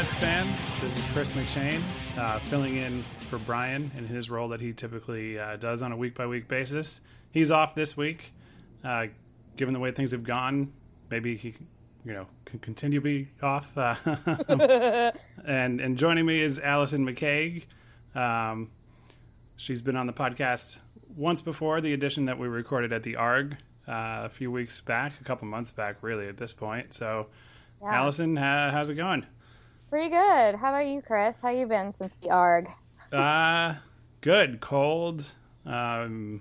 Mets fans. This is Chris McShane, uh, filling in for Brian in his role that he typically uh, does on a week by week basis. He's off this week. Uh, given the way things have gone, maybe he, you know, can continue to be off. Uh, and and joining me is Allison McCague. Um, she's been on the podcast once before, the edition that we recorded at the ARG uh, a few weeks back, a couple months back, really, at this point. So, Allison, ha- how's it going? Pretty good. How about you, Chris? How you been since the ARG? Uh, good. Cold. Um,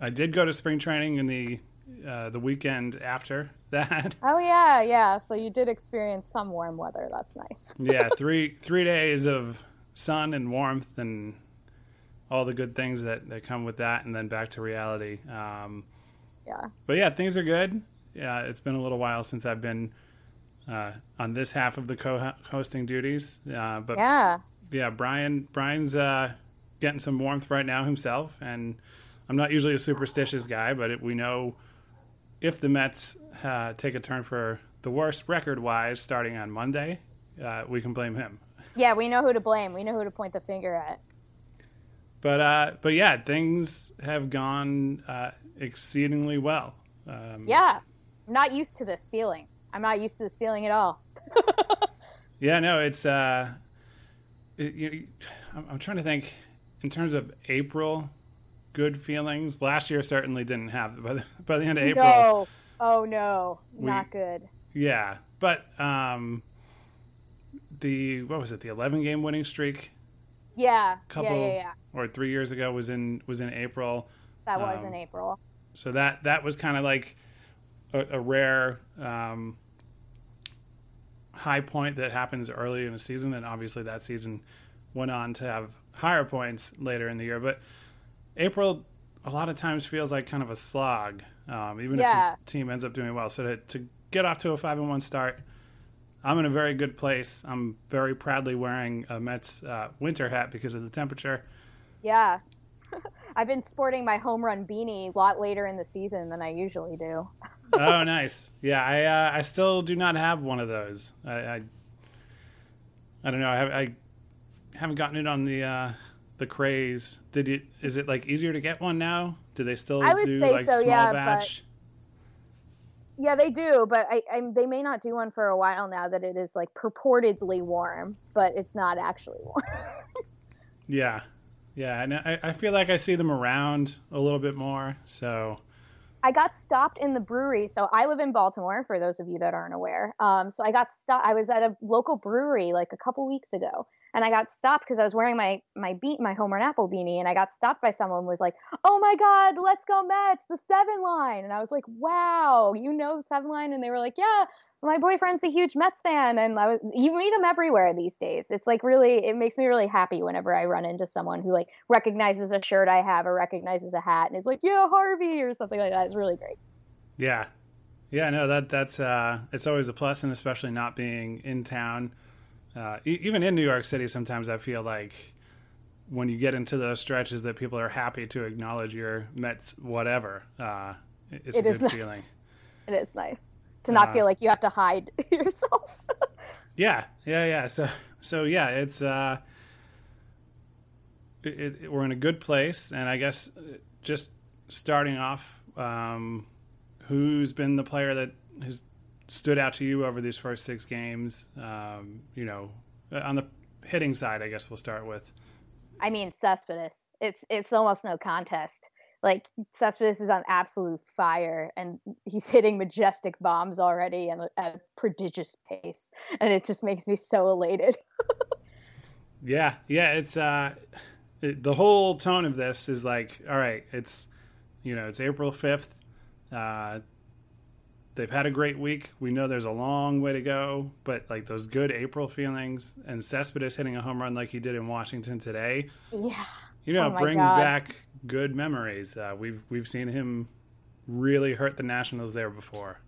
I did go to spring training in the uh, the weekend after that. Oh yeah, yeah. So you did experience some warm weather. That's nice. yeah, three three days of sun and warmth and all the good things that, that come with that, and then back to reality. Um, Yeah. but yeah, things are good. Yeah, it's been a little while since I've been uh, on this half of the co-hosting duties. Uh, but Yeah. yeah, Brian Brian's uh, getting some warmth right now himself, and I'm not usually a superstitious guy, but it, we know if the Mets uh, take a turn for the worst record-wise starting on Monday, uh, we can blame him. Yeah, we know who to blame. We know who to point the finger at. But uh, but yeah, things have gone uh, exceedingly well. Um, Yeah. I'm not used to this feeling. I'm not used to this feeling at all. Yeah, no, it's. Uh, it, you, I'm, I'm trying to think in terms of April, good feelings. Last year certainly didn't have. it. By the, by the end of April, No. Oh no. We- Not good. yeah. But um, the what was it? The 11 game winning streak, Yeah. couple Yeah, yeah, yeah. or three years ago was in was in April. That was Um, in April. So that that was kind of like a, a rare um, high point that happens early in the season, and obviously that season went on to have higher points later in the year. But April a lot of times feels like kind of a slog, um, even Yeah. if the team ends up doing well. So to, to get off to a five and one start I'm in a very good place. I'm very proudly wearing a Mets uh, winter hat because of the temperature. Yeah. I've been sporting my home run beanie a lot later in the season than I usually do. Oh, nice. Yeah, I uh, I still do not have one of those. I I, I don't know. I, have, I haven't gotten it on the uh, the craze. Did it? Is it like easier to get one now? Do they still I would do say like so, small yeah, batch? Yeah, they do, but I, I they may not do one for a while now that it is like purportedly warm, but it's not actually warm. Yeah, yeah. And I, I feel like I see them around a little bit more. So I got stopped in the brewery. So I live in Baltimore, for those of you that aren't aware. Um, so I got stopped. I was at a local brewery like a couple weeks ago, and I got stopped because I was wearing my my beat my home run apple beanie, and I got stopped by someone who was like, "Oh my God, let's go Mets, the seven line!" And I was like, "Wow, you know the seven line?" And they were like, "Yeah." My boyfriend's a huge Mets fan, and I was, you meet him everywhere these days. It's like really, it makes me really happy whenever I run into someone who like recognizes a shirt I have or recognizes a hat and is like, "Yeah, Harvey" or something like that. It's really great. yeah, yeah. No, that that's uh, it's always a plus, and especially not being in town. Uh, e- even in New York City, sometimes I feel like when you get into those stretches that people are happy to acknowledge your Mets whatever. Uh, it's It a is good nice. feeling. It is nice to not Uh, feel like you have to hide yourself. Yeah, yeah, yeah. So, so yeah, it's uh, it, it, we're in a good place, and I guess uh, just starting off, um, who's been the player that has stood out to you over these first six games? Um, you know, uh, on the hitting side, I guess we'll start with. I mean, Cespedes. It's it's almost no contest. Like Cespedes is on absolute fire, and he's hitting majestic bombs already and at a prodigious pace, and it just makes me so elated. Yeah, yeah. It's uh, it, the whole tone of this is like, all right, it's you know, it's April fifth. Uh, they've had a great week. We know there's a long way to go, but like those good April feelings and Cespedes hitting a home run like he did in Washington today, Yeah. you know, Oh it brings God. back good memories. Uh, we've we've seen him really hurt the Nationals there before.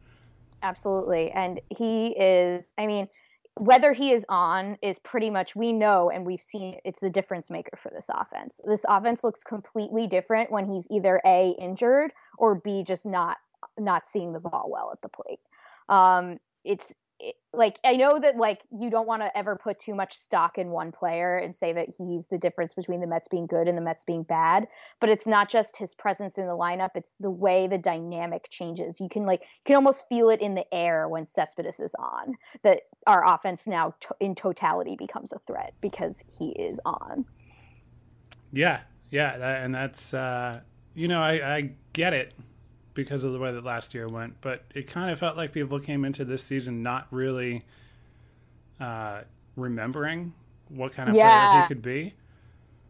Absolutely. And he is, I mean, whether he is on is pretty much, we know and we've seen it's the difference maker for this offense. This offense looks completely different when he's either A, injured or B, just not not seeing the ball well at the plate. Um, it's like I know that like you don't want to ever put too much stock in one player and say that he's the difference between the Mets being good and the Mets being bad, but it's not just his presence in the lineup, it's the way the dynamic changes. You can like you can almost feel it in the air when Cespedes is on that our offense now to- in totality becomes a threat because he is on. Yeah, yeah, that, and that's uh, you know I, I get it because of the way that last year went, but it kind of felt like people came into this season not really uh, remembering what kind of player he could be,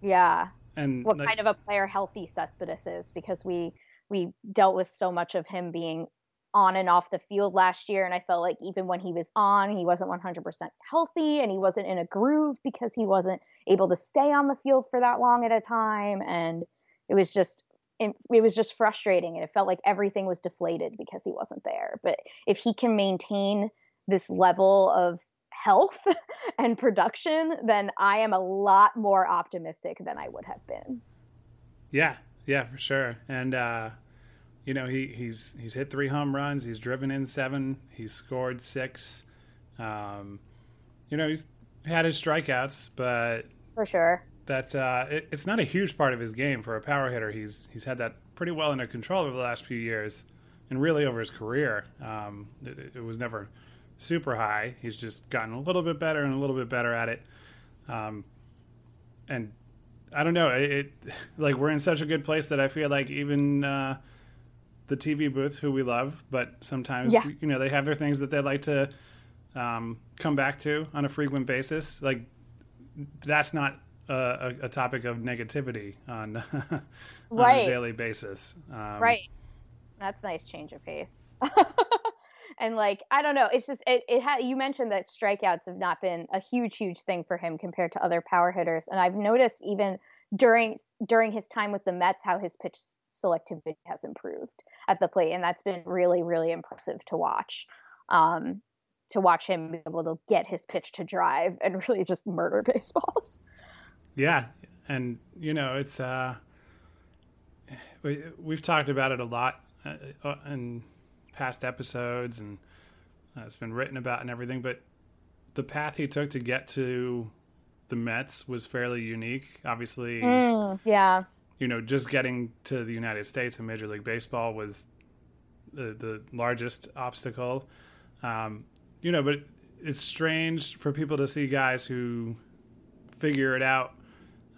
Yeah. and what like, kind of a player healthy Cespedes is because we we dealt with so much of him being on and off the field last year and I felt like even when he was on he wasn't 100% healthy and he wasn't in a groove because he wasn't able to stay on the field for that long at a time and it was just it, it was just frustrating and it felt like everything was deflated because he wasn't there. But if he can maintain this level of health and production then I am a lot more optimistic than I would have been. Yeah, yeah, for sure, and uh, you know he he's he's hit three home runs, he's driven in seven, he's scored six, um, you know he's had his strikeouts, but for sure that's uh, it, it's not a huge part of his game for a power hitter. He's he's had that pretty well under control over the last few years, and really over his career. Um, it, it was never super high. He's just gotten a little bit better and a little bit better at it. Um, and I don't know. It, it like we're in such a good place that I feel like even uh, the TV booth, who we love, but sometimes Yeah. you know they have their things that they like to um, come back to on a frequent basis. Like that's not a, a, topic of negativity on, on Right. a daily basis. Um, right that's nice change of pace and like i don't know it's just it, it had you mentioned that strikeouts have not been a huge huge thing for him compared to other power hitters and i've noticed even during during his time with the mets how his pitch selectivity has improved at the plate and that's been really really impressive to watch um to watch him be able to get his pitch to drive and really just murder baseballs. Yeah, and you know it's uh, we we've talked about it a lot uh, uh, in past episodes, and uh, it's been written about and everything. But the path he took to get to the Mets was fairly unique. Obviously, mm, yeah, you know, just getting to the United States and Major League Baseball was the the largest obstacle. Um, you know, but it's strange for people to see guys who figure it out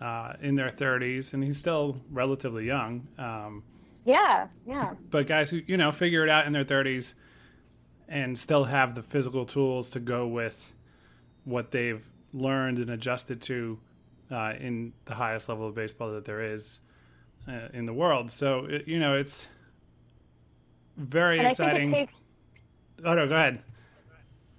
uh, in their 30s, and he's still relatively young. Um, yeah, yeah. But guys who you know figure it out in their 30s and still have the physical tools to go with what they've learned and adjusted to uh, in the highest level of baseball that there is uh, in the world. So it, you know, it's very and exciting. Takes, oh no, go ahead.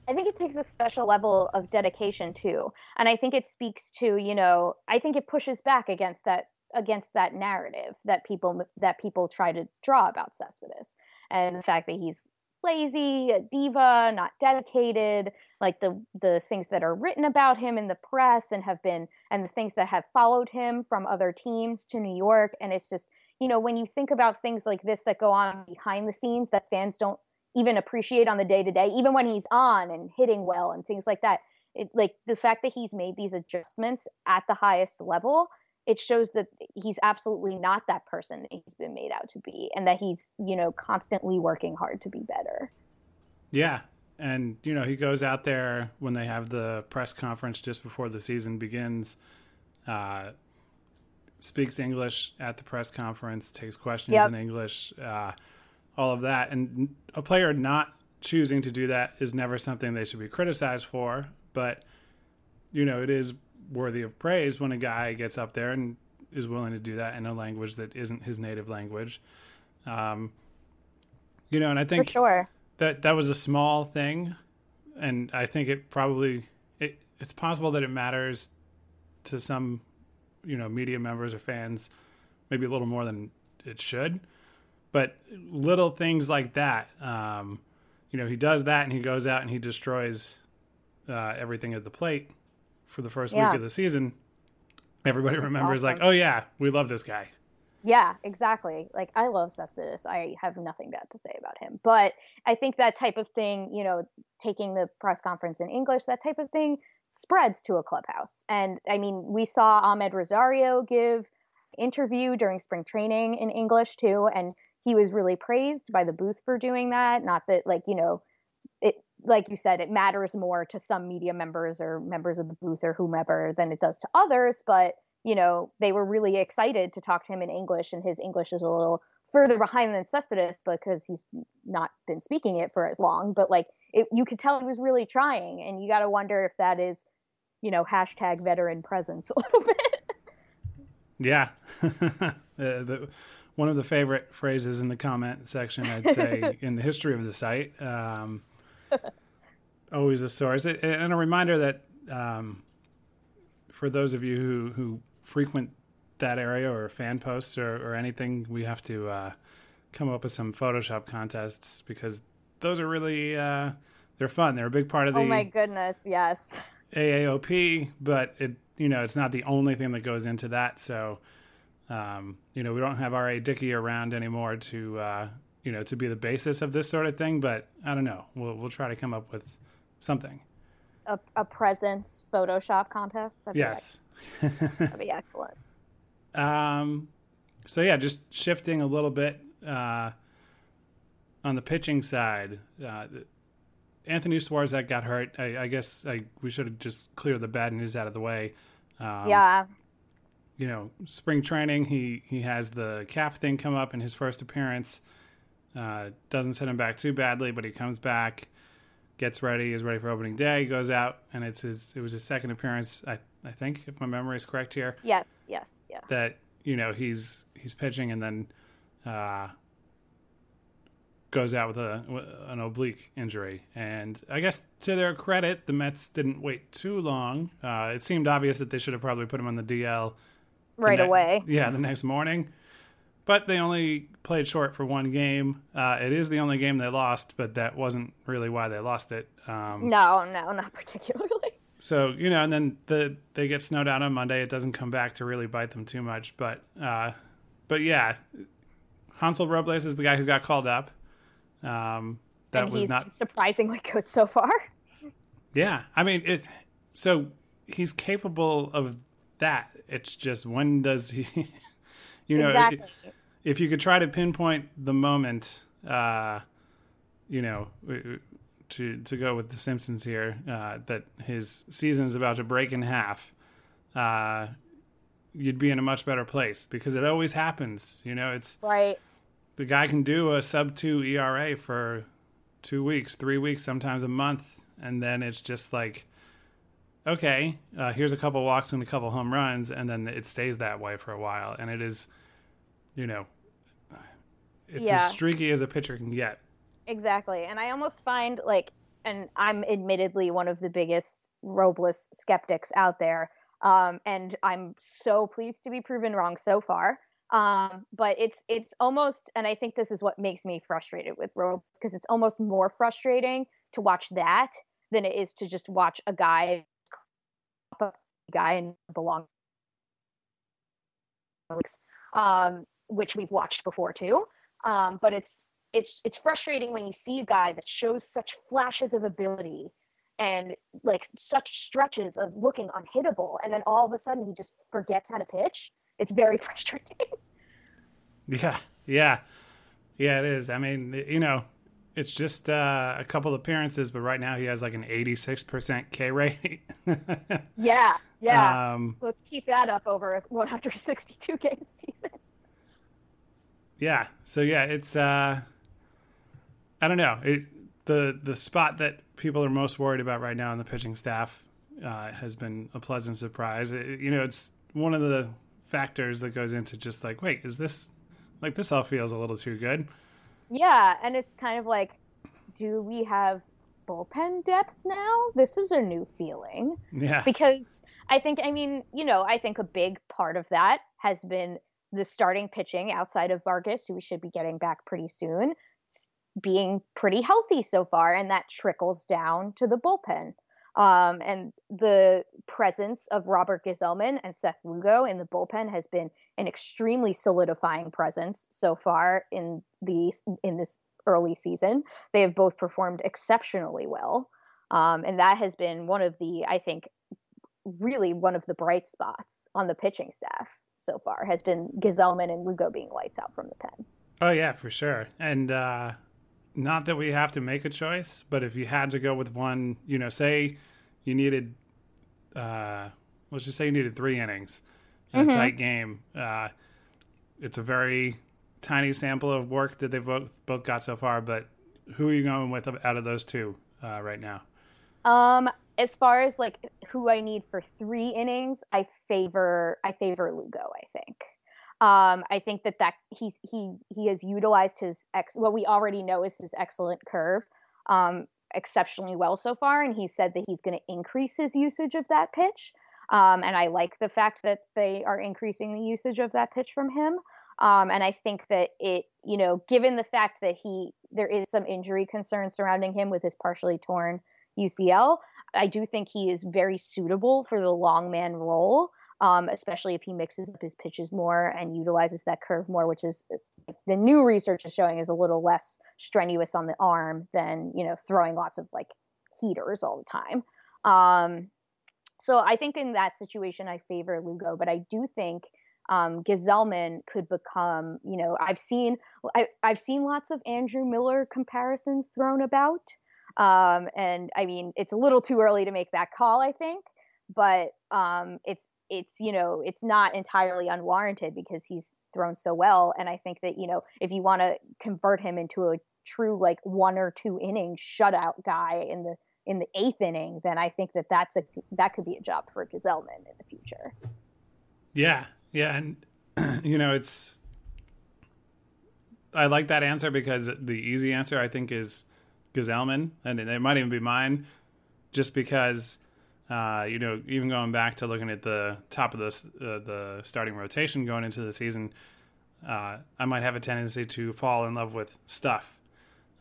I think it takes a special level of dedication too, and I think it speaks to you know I think it pushes back against that against that narrative that people that people try to draw about Cespedes. And the fact that he's lazy, a diva, not dedicated, like the the things that are written about him in the press and have been and the things that have followed him from other teams to New York. And it's just you know when you think about things like this that go on behind the scenes that fans don't even appreciate on the day to day, even when he's on and hitting well and things like that. It, like the fact that he's made these adjustments at the highest level, it shows that he's absolutely not that person that he's been made out to be, and that he's you know constantly working hard to be better. Yeah, and you know he goes out there when they have the press conference just before the season begins. Uh, speaks English at the press conference, takes questions yep. in English. Uh, all of that. And a player not choosing to do that is never something they should be criticized for. But, you know, it is worthy of praise when a guy gets up there and is willing to do that in a language that isn't his native language. Um, you know, and I think sure that that was a small thing, and I think it probably it, it's possible that it matters to some, you know, media members or fans, maybe a little more than it should. But little things like that, um, you know, he does that and he goes out and he destroys uh, everything at the plate for the first yeah. week of the season. Everybody That's remembers, awesome. like, oh yeah, we love this guy. Yeah, exactly. Like I love Cespedes. I have nothing bad to say about him. But I think that type of thing, you know, taking the press conference in English, that type of thing spreads to a clubhouse. And I mean, we saw Amed Rosario give interview during spring training in English too, and he was really praised by the booth for doing that. Not that like, you know, it like you said, it matters more to some media members or members of the booth or whomever than it does to others, but you know, they were really excited to talk to him in English and his English is a little further behind than Cespedes because he's not been speaking it for as long, but like it, you could tell he was really trying and you got to wonder if that is, you know, hashtag veteran presence a little bit. Yeah. uh, the, one of the favorite phrases in the comment section, I'd say, in the history of the site. Um, always a source. And a reminder that um, for those of you who, who frequent that area or fan posts or, or anything, we have to uh, come up with some Photoshop contests because those are really uh, they're fun. They're a big part of the. Oh my goodness! Yes. AAOP, but it you know it's not the only thing that goes into that. So um, you know, we don't have R.A. Dickey around anymore to, uh, you know, to be the basis of this sort of thing. But I don't know. We'll we'll try to come up with something. A, a presence Photoshop contest. That'd yes, be that'd be excellent. Um, so yeah, just shifting a little bit uh, on the pitching side. Uh, Anthony Swarzak got hurt. I, I guess I, we should have just cleared the bad news out of the way. Um, yeah, you know, spring training, he he has the calf thing come up in his first appearance. Uh, doesn't set him back too badly, but he comes back, gets ready, is ready for opening day, goes out, and it's his. It was his second appearance, I I think, if my memory is correct here. Yes, yes, yeah. That you know he's he's pitching and then uh, goes out with a an oblique injury, and I guess to their credit, the Mets didn't wait too long. Uh, it seemed obvious that they should have probably put him on the DL right ne- away. Yeah, the next morning. but they only played short for one game. Uh, it is the only game they lost, but that wasn't really why they lost it. Um, no, no, not particularly. So you know, and then the they get snowed out on Monday. It doesn't come back to really bite them too much, but uh, but yeah, Hansel Robles is the guy who got called up. Um, that and was not surprisingly good so far. Yeah, I mean it. So he's capable of that. It's just when does he? you know, exactly. if, if you could try to pinpoint the moment, uh, you know, to to go with the Simpsons here, uh, that his season is about to break in half. Uh, you'd be in a much better place because it always happens. You know, it's right. The guy can do a sub two ERA for two weeks, three weeks, sometimes a month, and then it's just like, okay, uh, here's a couple walks and a couple home runs, and then it stays that way for a while, and it is, you know, it's yeah. as streaky as a pitcher can get. Exactly, and I almost find like, and I'm admittedly one of the biggest Robles skeptics out there um, and I'm so pleased to be proven wrong so far. Um, but it's it's almost, and I think this is what makes me frustrated with Robles because it's almost more frustrating to watch that than it is to just watch a guy, guy and belong, um, which we've watched before too. Um, but it's it's it's frustrating when you see a guy that shows such flashes of ability and like such stretches of looking unhittable and then all of a sudden he just forgets how to pitch. It's very frustrating. Yeah yeah. Yeah it is. I mean you know it's just uh, a couple appearances but right now he has like an 86% k rate yeah yeah um, let's keep that up over a 162 game season yeah so yeah it's uh i don't know it the the spot that people are most worried about right now in the pitching staff uh, has been a pleasant surprise. It, you know, it's one of the factors that goes into just like, wait, is this like this all feels a little too good? Yeah, and it's kind of like, do we have bullpen depth now? This is a new feeling. Yeah. Because I think, I mean, you know, I think a big part of that has been the starting pitching outside of Vargas, who we should be getting back pretty soon, being pretty healthy so far, and that trickles down to the bullpen. Um, and the presence of Robert Gsellman and Seth Lugo in the bullpen has been an extremely solidifying presence so far in the in this early season. They have both performed exceptionally well, um, and that has been one of the I think really one of the bright spots on the pitching staff so far has been Gsellman and Lugo being lights out from the pen. Oh yeah, for sure. And uh, not that we have to make a choice, but if you had to go with one, you know, say you needed, uh, let's just say you needed three innings in mm-hmm. a tight game. Uh, it's a very tiny sample of work that they've both, both got so far, but who are you going with out of those two uh, right now? Um, as far as like who I need for three innings, I favor I favor Lugo. I think. Um, I think that that he's he he has utilized his ex what we already know is his excellent curve um, exceptionally well so far, and he said that he's going to increase his usage of that pitch. Um, and I like the fact that they are increasing the usage of that pitch from him. Um, and I think that it, you know, given the fact that he there is some injury concern surrounding him with his partially torn UCL, I do think he is very suitable for the long man role um, especially if he mixes up his pitches more and utilizes that curve more, which is the new research is showing is a little less strenuous on the arm than you know throwing lots of like heaters all the time. Um, so I think in that situation I favor Lugo, but I do think um, Gsellman could become, you know, I've seen I, have seen lots of Andrew Miller comparisons thrown about, um, and I mean it's a little too early to make that call, I think, but um, it's it's you know it's not entirely unwarranted because he's thrown so well. And i think that you know if you want to convert him into a true like one or two inning shutout guy in the in the eighth inning then i think that that's a that could be a job for Gsellman in the future. Yeah. Yeah. And you know it's i like that answer because the easy answer i think is Gsellman and it might even be mine just because uh, you know, even going back to looking at the top of the uh, the starting rotation going into the season, uh, I might have a tendency to fall in love with stuff.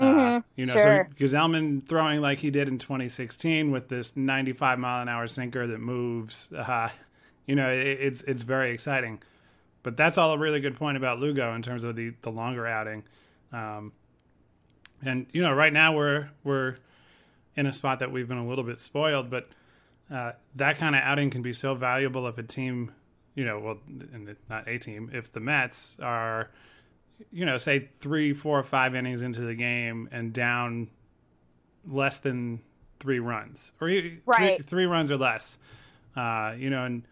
Mm-hmm, uh, you know, sure. so Gsellman throwing like he did in 2016 with this 95 mile an hour sinker that moves. Uh, you know, it, it's it's very exciting. But that's all a really good point about Lugo in terms of the the longer outing. Um, and you know, right now we're we're in a spot that we've been a little bit spoiled, but uh, that kind of outing can be so valuable if a team, you know, well, the, not a team, if the Mets are, you know, say three, four, five innings into the game and down less than three runs, or right. three, three runs or less, uh, you know, and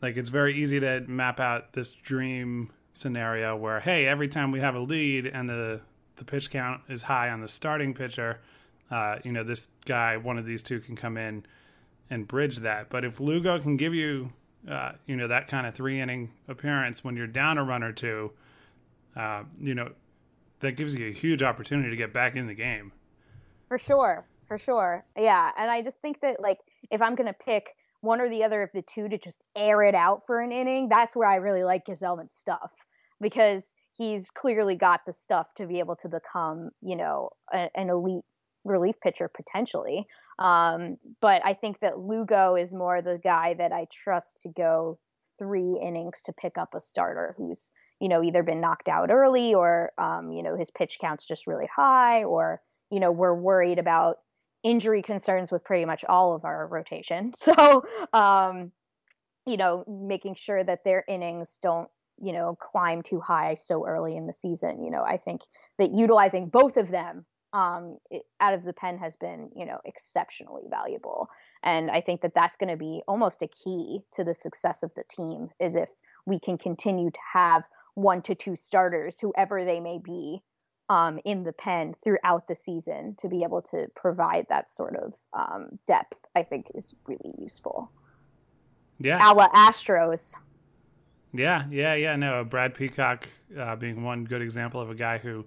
like it's very easy to map out this dream scenario where, hey, every time we have a lead and the the pitch count is high on the starting pitcher, uh, you know, this guy, one of these two, can come in and bridge that. But if Lugo can give you, uh, you know, that kind of three inning appearance when you're down a run or two, uh, you know, that gives you a huge opportunity to get back in the game. For sure, for sure, yeah. And I just think that like if I'm gonna pick one or the other of the two to just air it out for an inning, that's where I really like Gsellman's stuff because he's clearly got the stuff to be able to become, you know, a, an elite relief pitcher potentially. Um, but I think that Lugo is more the guy that I trust to go three innings to pick up a starter who's, you know, either been knocked out early or, um, you know, his pitch count's just really high or, you know, we're worried about injury concerns with pretty much all of our rotation. So, um, you know, making sure that their innings don't you know climb too high so early in the season you know i think that utilizing both of them um, it, out of the pen has been you know exceptionally valuable. And i think that that's going to be almost a key to the success of the team is if we can continue to have one to two starters whoever they may be um, in the pen throughout the season to be able to provide that sort of um, depth i think is really useful. Yeah. Our astros. Yeah, yeah, yeah. No, Brad Peacock uh, being one good example of a guy who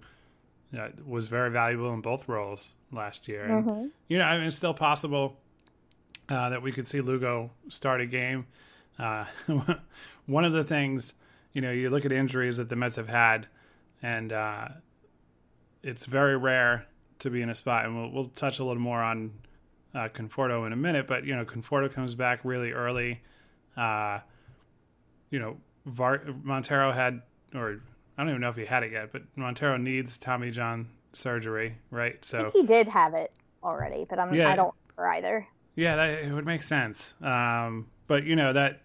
was very valuable in both roles last year. And, mm-hmm. you know, I mean, it's still possible uh, that we could see Lugo start a game. Uh, one of the things, you know, you look at injuries that the Mets have had, and uh, it's very rare to be in a spot. And we'll, we'll touch a little more on uh, Conforto in a minute, but, you know, Conforto comes back really early. you know, Var- Montero had, or I don't even know if he had it yet, but Montero needs Tommy John surgery, right? So he did have it already, but I'm yeah, I don't remember either. Yeah, that it would make sense. Um, but you know that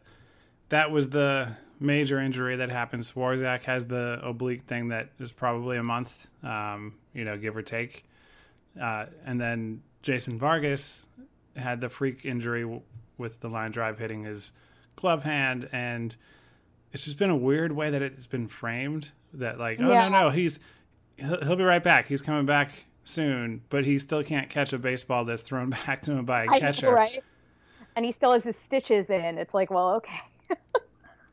that was the major injury that happened. Swarzak has the oblique thing that is probably a month, um, you know, give or take. Uh, and then Jason Vargas had the freak injury w- with the line drive hitting his glove hand and it's just been a weird way that it's been framed that like oh yeah. no no he's he'll, he'll, be right back. He's coming back soon but he still can't catch a baseball that's thrown back to him by a catcher know, right? And he still has his stitches in. It's like well okay.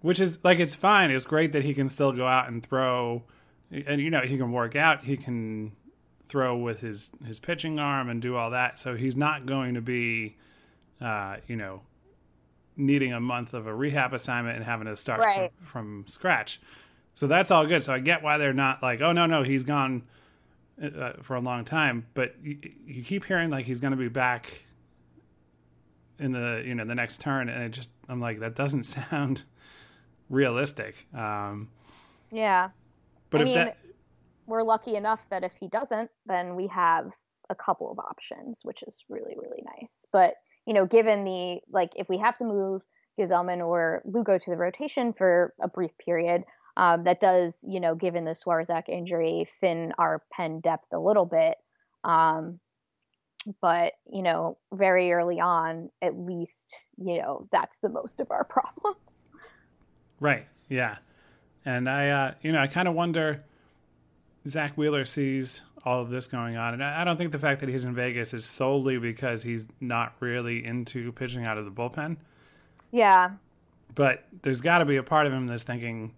Which is like it's fine. It's great that he can still go out and throw and you know he can work out. He can throw with his his pitching arm and do all that. So he's not going to be uh, you know needing a month of a rehab assignment and having to start right. from, from, scratch. So that's all good. So I get why they're not like, oh no, no, he's gone uh, for a long time. But you, you keep hearing like he's going to be back in the you know the next turn, and it just I'm like that doesn't sound realistic. Um, yeah, but I if mean, that we're lucky enough that if he doesn't, then we have a couple of options, which is really really nice. But you know, given the like, if we have to move Gsellman or Lugo to the rotation for a brief period, um, that does, you know, given the Swarzak injury, thin our pen depth a little bit. Um, but you know, very early on, at least, you know, that's the most of our problems. Right. Yeah. And I, uh, you know, I kind of wonder. Zack Wheeler sees all of this going on. And I don't think the fact that he's in Vegas is solely because he's not really into pitching out of the bullpen. Yeah. But there's got to be a part of him that's thinking,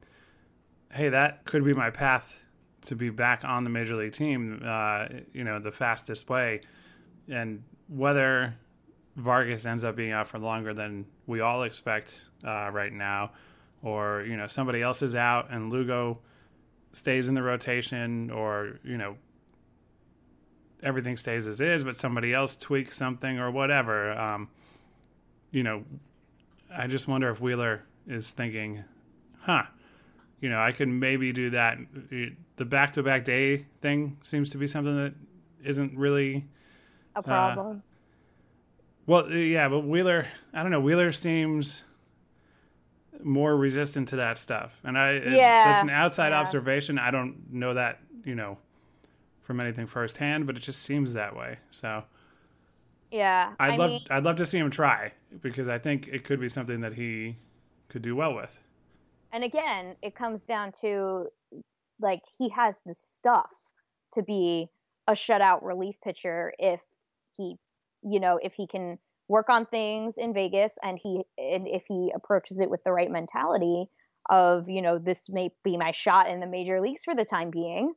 hey, that could be my path to be back on the major league team, uh, you know, the fastest way. And whether Vargas ends up being out for longer than we all expect uh, right now, or, you know, somebody else is out and Lugo stays in the rotation or, you know, everything stays as is, but somebody else tweaks something or whatever. Um, you know, I just wonder if Wheeler is thinking, huh, you know, I could maybe do that. The back to back day thing seems to be something that isn't really a problem. Uh, well, yeah, but Wheeler, I don't know. Wheeler seems more resistant to that stuff, and I yeah, just an outside yeah. observation. I don't know that you know from anything firsthand, but it just seems that way. So yeah, I'd I love mean, I'd love to see him try because I think it could be something that he could do well with. And again, it comes down to like he has the stuff to be a shutout relief pitcher if he, you know, if he can work on things in Vegas and he and if he approaches it with the right mentality of, you know, this may be my shot in the major leagues for the time being.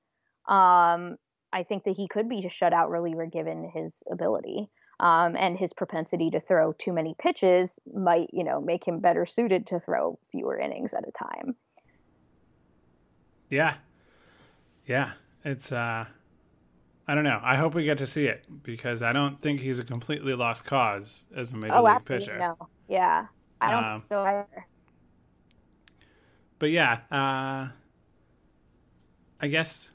Um, I think that he could be a shutout reliever given his ability. Um, and his propensity to throw too many pitches might, you know, make him better suited to throw fewer innings at a time. Yeah, yeah, it's uh, I don't know. I hope we get to see it because I don't think he's a completely lost cause as a major oh, league pitcher. No. Yeah, I don't um, think so either. But yeah, uh, I guess.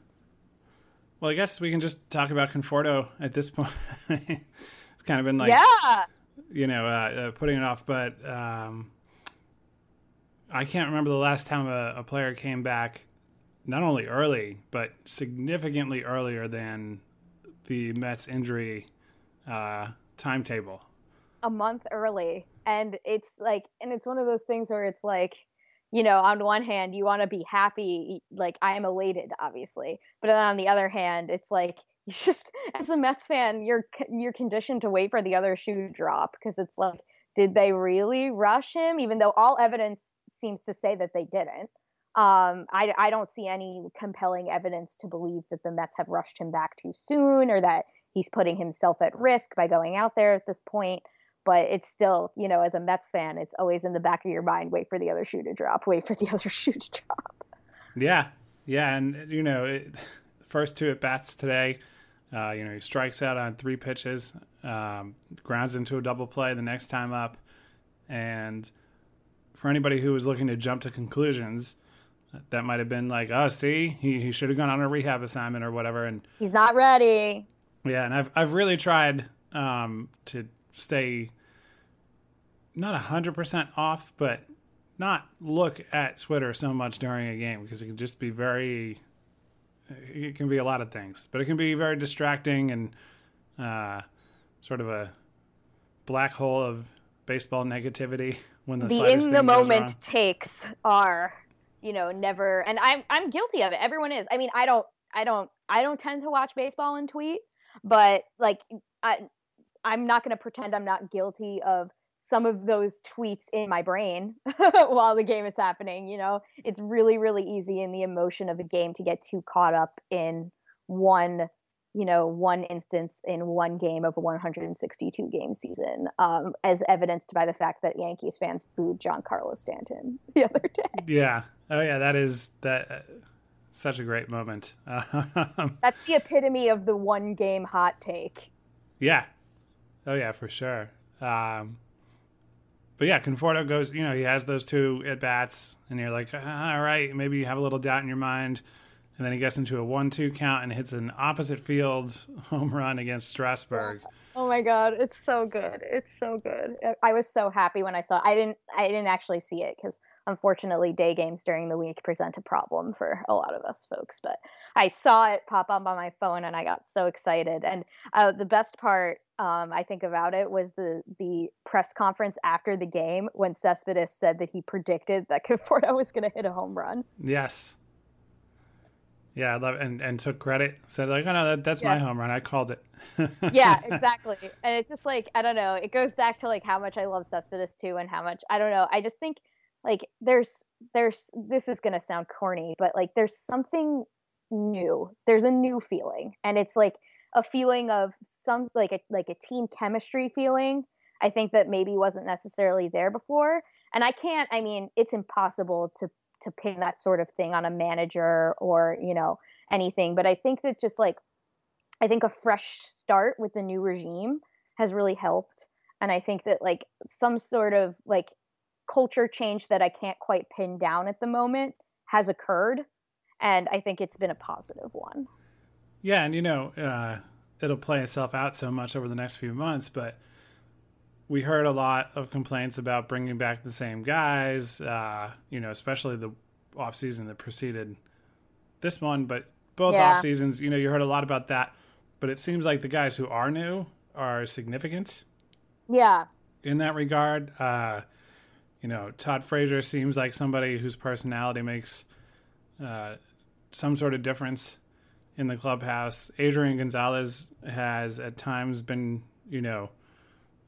Well, I guess we can just talk about Conforto at this point. it's kind of been like, yeah, you know, uh, uh, putting it off. But um, I can't remember the last time a, a player came back not only early, but significantly earlier than the Mets injury uh, timetable. A month early. And it's like, and it's one of those things where it's like, you know, on one hand, you want to be happy, like I am elated, obviously, but then on the other hand, it's like you just, as a Mets fan, you're you're conditioned to wait for the other shoe to drop because it's like, did they really rush him? Even though all evidence seems to say that they didn't. Um, I, I don't see any compelling evidence to believe that the Mets have rushed him back too soon or that he's putting himself at risk by going out there at this point. But it's still, you know, as a Mets fan, it's always in the back of your mind wait for the other shoe to drop, wait for the other shoe to drop. Yeah. Yeah. And, you know, it, first two at bats today, uh, you know, he strikes out on three pitches, um, grounds into a double play the next time up. And for anybody who was looking to jump to conclusions, that might have been like, oh, see, he, he should have gone on a rehab assignment or whatever. And he's not ready. Yeah, and I've I've really tried um, to stay not hundred percent off, but not look at Twitter so much during a game because it can just be very. It can be a lot of things, but it can be very distracting and uh, sort of a black hole of baseball negativity when the, the in the moment takes are you know never and i'm i'm guilty of it everyone is i mean i don't i don't i don't tend to watch baseball and tweet but like i i'm not going to pretend i'm not guilty of some of those tweets in my brain while the game is happening you know it's really really easy in the emotion of a game to get too caught up in one you know, one instance in one game of a 162 game season, um, as evidenced by the fact that Yankees fans booed Giancarlo Stanton the other day. Yeah. Oh, yeah. That is that. Uh, such a great moment. That's the epitome of the one game hot take. Yeah. Oh, yeah, for sure. Um, but yeah, Conforto goes, you know, he has those two at bats, and you're like, ah, all right, maybe you have a little doubt in your mind and then he gets into a one-two count and hits an opposite fields home run against Strasburg. Oh my god, it's so good! It's so good. I was so happy when I saw. It. I didn't. I didn't actually see it because unfortunately, day games during the week present a problem for a lot of us folks. But I saw it pop up on my phone and I got so excited. And uh, the best part um, I think about it was the the press conference after the game when Cespedes said that he predicted that Conforto was going to hit a home run. Yes. Yeah, I love it. and and took credit. Said like, oh no, that, that's yeah. my home run. I called it. yeah, exactly. And it's just like I don't know. It goes back to like how much I love Cespedes too, and how much I don't know. I just think like there's there's this is gonna sound corny, but like there's something new. There's a new feeling, and it's like a feeling of some like a like a team chemistry feeling. I think that maybe wasn't necessarily there before. And I can't. I mean, it's impossible to to pin that sort of thing on a manager or you know anything. But i think that just like i think a fresh start with the new regime has really helped. And i think that like some sort of like culture change that i can't quite pin down at the moment has occurred. And i think it's been a positive one. Yeah and you know uh, it'll play itself out so much over the next few months but we heard a lot of complaints about bringing back the same guys, uh, you know, especially the off season that preceded this one, but both yeah. off seasons, you know, you heard a lot about that. But it seems like the guys who are new are significant. Yeah. In that regard, uh, you know, Todd Frazier seems like somebody whose personality makes uh, some sort of difference in the clubhouse. Adrian Gonzalez has at times been, you know,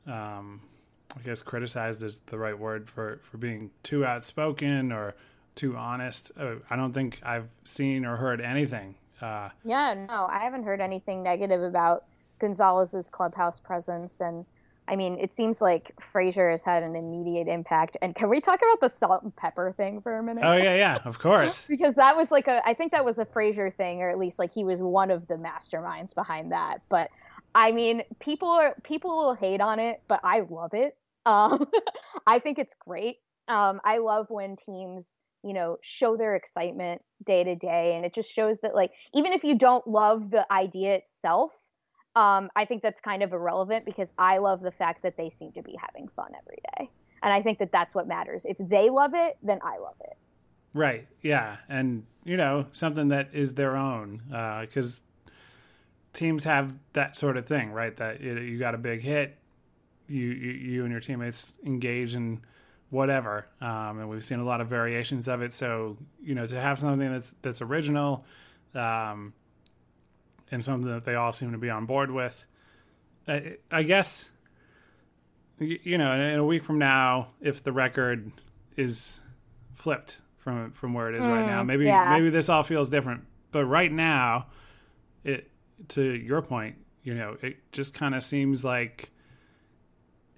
um, I guess criticized is the right word for, for being too outspoken or too honest. Uh, I don't think I've seen or heard anything. Uh, yeah, no, I haven't heard anything negative about Gonzalez's clubhouse presence. And I mean, it seems like Frazier has had an immediate impact. And can we talk about the salt and pepper thing for a minute? Oh, yeah, yeah, of course. because that was like a, I think that was a Frazier thing, or at least like he was one of the masterminds behind that. But I mean, people are people will hate on it, but I love it. Um, I think it's great. Um, I love when teams, you know, show their excitement day to day, and it just shows that, like, even if you don't love the idea itself, um, I think that's kind of irrelevant because I love the fact that they seem to be having fun every day, and I think that that's what matters. If they love it, then I love it. Right. Yeah, and you know, something that is their own, because uh, teams have that sort of thing, right? That you got a big hit, you you, you and your teammates engage in whatever, um, and we've seen a lot of variations of it. So you know, to have something that's that's original, um, and something that they all seem to be on board with, I, I guess. You know, in a week from now, if the record is flipped from from where it is mm, right now, mm, maybe yeah. maybe this all feels different. But right now, it to your point, you know, it just kind of seems like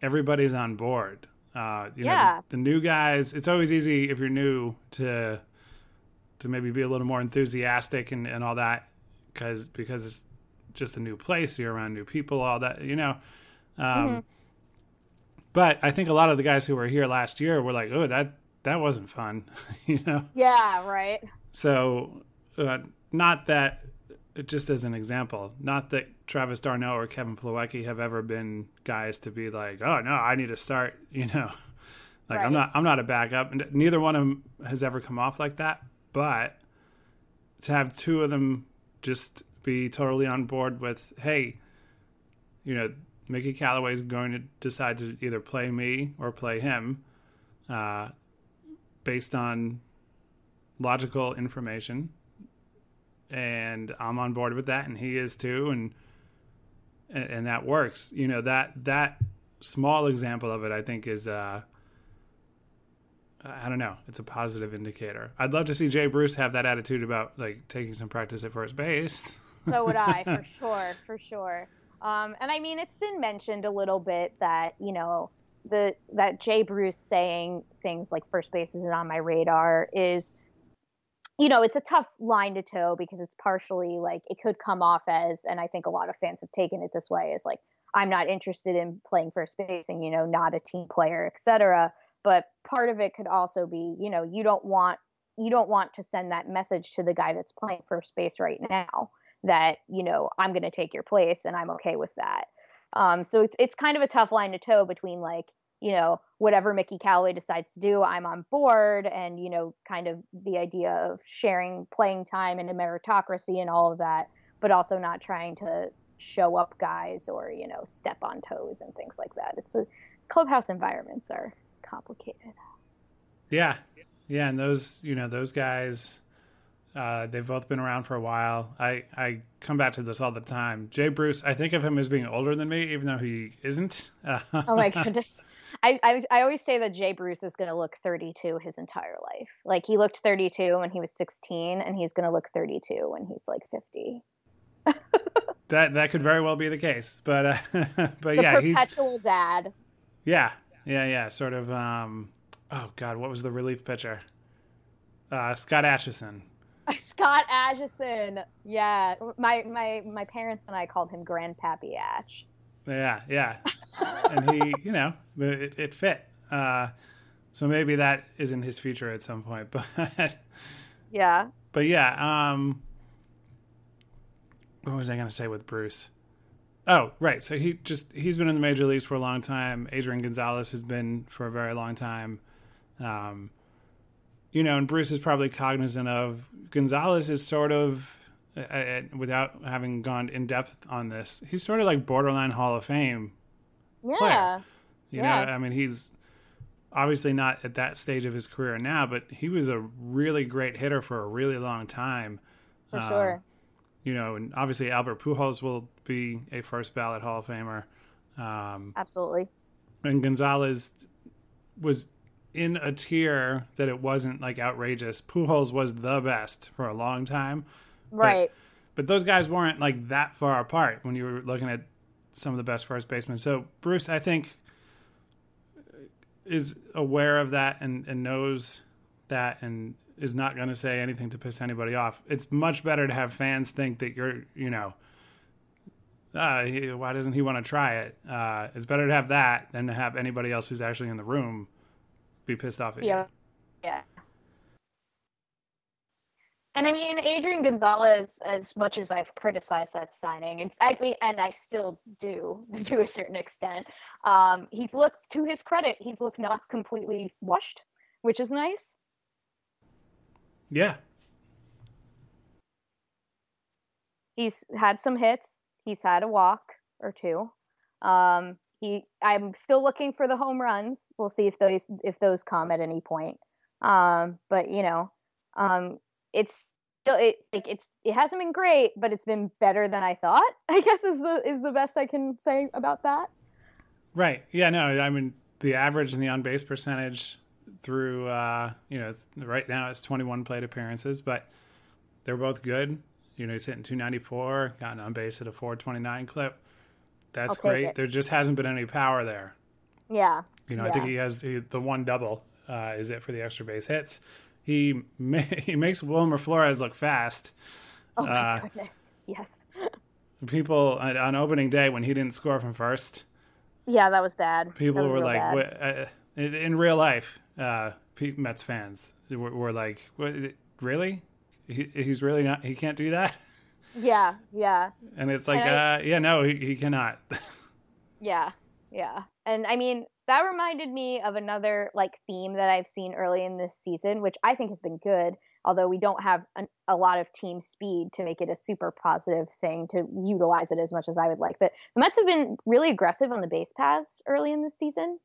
everybody's on board. Uh, you yeah. know, the, the, new guys. It's always easy if you're new to to maybe be a little more enthusiastic and, and all that because because it's just a new place. You're around new people, all that. You know. Um, mm-hmm. But I think a lot of the guys who were here last year were like, "Oh, that that wasn't fun," you know. Yeah. Right. So, uh, not that just as an example, not that Travis d'Arnaud or Kevin Plawecki have ever been guys to be like, oh no, I need to start, you know, like right. I'm not, I'm not a backup, and neither one of them has ever come off like that. But to have two of them just be totally on board with, hey, you know, Mickey Callaway is going to decide to either play me or play him, uh, based on logical information and I'm on board with that, and he is too, and and, that works. You know that that small example of it, I think, is uh, I don't know, it's a positive indicator. I'd love to see Jay Bruce have that attitude about like taking some practice at first base. so would I, for sure, for sure. Um, and I mean, it's been mentioned a little bit that you know the that Jay Bruce saying things like first base isn't on my radar is you know, it's a tough line to toe because it's partially like it could come off as, and I think a lot of fans have taken it this way, is like I'm not interested in playing first base and you know not a team player, etc. But part of it could also be, you know, you don't want you don't want to send that message to the guy that's playing first base right now that you know I'm going to take your place and I'm okay with that. Um, so it's it's kind of a tough line to toe between like you know, whatever Mickey Callaway decides to do, I'm on board. And, you know, kind of the idea of sharing playing time and a meritocracy and all of that, but also not trying to show up guys or, you know, step on toes and things like that. It's a clubhouse environments are complicated. Yeah. Yeah. And those, you know, those guys, uh, they've both been around for a while. I, I come back to this all the time. Jay Bruce, I think of him as being older than me, even though he isn't. oh my goodness. I, I, I always say that Jay Bruce is going to look 32 his entire life. Like he looked 32 when he was 16, and he's going to look 32 when he's like 50. that that could very well be the case, but uh, but the yeah, perpetual he's perpetual dad. Yeah, yeah, yeah. Sort of. Um, oh God, what was the relief pitcher? Uh, Scott Atchison. Scott Atchison. Yeah, my my my parents and I called him Grandpappy Ash. Yeah, yeah, and he, you know, it, it fit. Uh, so maybe that is in his future at some point, but yeah, but yeah. Um, what was I going to say with Bruce? Oh, right. So he just he's been in the major leagues for a long time. Adrian Gonzalez has been for a very long time. Um, you know, and Bruce is probably cognizant of Gonzalez is sort of uh, without having gone in depth on this. He's sort of like borderline Hall of Fame. Yeah. Player. You yeah. know, I mean, he's obviously not at that stage of his career now, but he was a really great hitter for a really long time. For um, sure you know, and obviously Albert Pujols will be a first ballot Hall of Famer. Um, Absolutely. And Gonzalez was in a tier that it wasn't like outrageous. Pujols was the best for a long time. Right. But, but those guys weren't like that far apart when you were looking at some of the best first basemen. So Bruce, I think, is aware of that and, and knows that and is not going to say anything to piss anybody off. It's much better to have fans think that you're, you know, uh, he, why doesn't he want to try it? Uh, it's better to have that than to have anybody else who's actually in the room be pissed off at yeah. you. Yeah. And I mean, Adrian Gonzalez, as much as I've criticized that signing, it's I mean, and I still do to a certain extent. Um, he's looked to his credit, he's looked not completely washed, which is nice. Yeah. He's had some hits. He's had a walk or two. Um, he, I'm still looking for the home runs. We'll see if those if those come at any point. Um, but you know, um, it's still it like it's it hasn't been great, but it's been better than I thought. I guess is the is the best I can say about that. Right. Yeah. No. I mean, the average and the on base percentage through uh, you know right now it's 21 plate appearances, but they're both good. You know, he's hitting 294, gotten on base at a 429 clip. That's great. It. There just hasn't been any power there. Yeah. You know, yeah. I think he has he, the one double uh, is it for the extra base hits. He he makes Wilmer Flores look fast. Oh my uh, goodness! Yes. People on opening day when he didn't score from first. Yeah, that was bad. People was were like, uh, in real life, uh, Mets fans were, were like, what, "Really? He, he's really not. He can't do that." Yeah, yeah. And it's like, and I, uh, yeah, no, he, he cannot. yeah, yeah. And I mean, that reminded me of another like theme that I've seen early in this season, which I think has been good. Although we don't have an, a lot of team speed to make it a super positive thing to utilize it as much as I would like. But the Mets have been really aggressive on the base paths early in this season.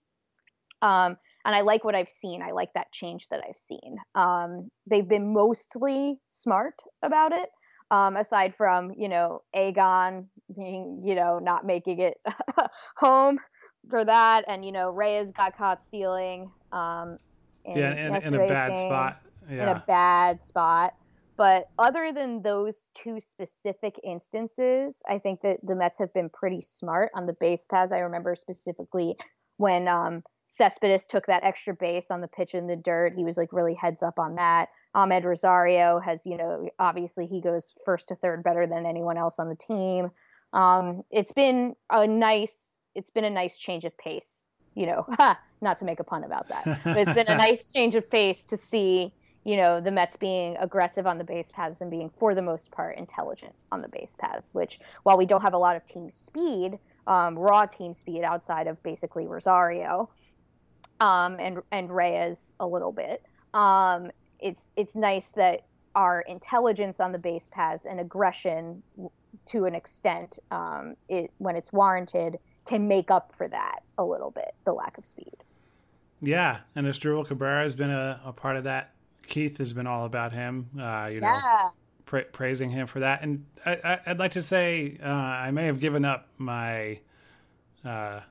Um, and I like what I've seen. I like that change that I've seen. Um, they've been mostly smart about it, um, aside from you know A-Gon being you know not making it home for that, and you know Reyes got caught stealing. Um, in yeah, in, in a bad game, spot. Yeah. In a bad spot. But other than those two specific instances, I think that the Mets have been pretty smart on the base paths. I remember specifically when um, Cespedes took that extra base on the pitch in the dirt. He was like really heads up on that. Amed Rosario has, you know, obviously he goes first to third better than anyone else on the team. Um, it's been a nice, it's been a nice change of pace. You know, not to make a pun about that, but it's been a nice change of pace to see, you know, the Mets being aggressive on the base paths and being, for the most part, intelligent on the base paths. Which, while we don't have a lot of team speed, um, raw team speed outside of basically Rosario, um, and and Reyes a little bit. Um, it's it's nice that our intelligence on the base paths and aggression to an extent, um, it when it's warranted, can make up for that a little bit, the lack of speed. Yeah, and Asdrubal Cabrera has been a, a, part of that. Keith has been all about him. Uh, you know, pra- praising him for that. And I, would like to say uh, I may have given up my uh,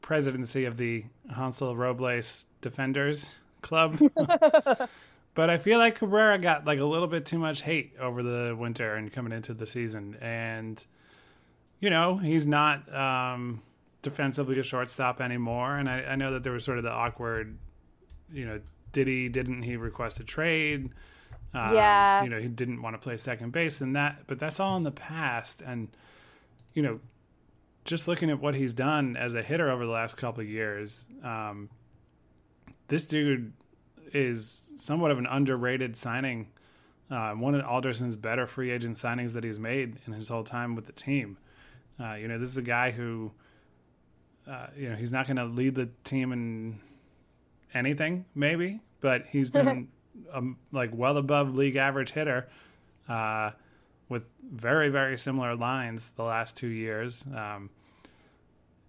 presidency of the Hansel Robles Defenders Club. but I feel like Cabrera got like a little bit too much hate over the winter and coming into the season. And, you know, he's not um, defensively a shortstop anymore. And I, I know that there was sort of the awkward, you know, did he? Didn't he request a trade? Um, Yeah. You know, he didn't want to play second base, and that. But that's all in the past, and you know, just looking at what he's done as a hitter over the last couple of years, um, this dude is somewhat of an underrated signing. Uh, one of Alderson's better free agent signings that he's made in his whole time with the team. Uh, you know, this is a guy who, uh, you know, he's not going to lead the team in anything, maybe, but he's been um, like well above league average hitter uh, with very, very similar lines the last two years. Um,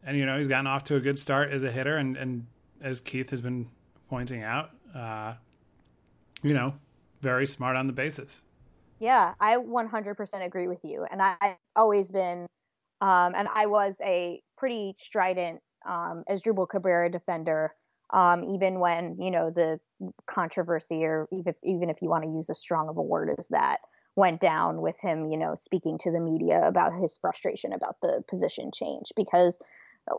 and, you know, he's gotten off to a good start as a hitter. And, and as Keith has been pointing out, uh, you know, very smart on the bases. Yeah, I 100% agree with you. And I've always been, um, and I was a pretty strident um, Asdrubal Cabrera defender, um, even when, you know, the controversy, or even, even if you want to use as strong of a word as that, went down with him, you know, speaking to the media about his frustration about the position change. Because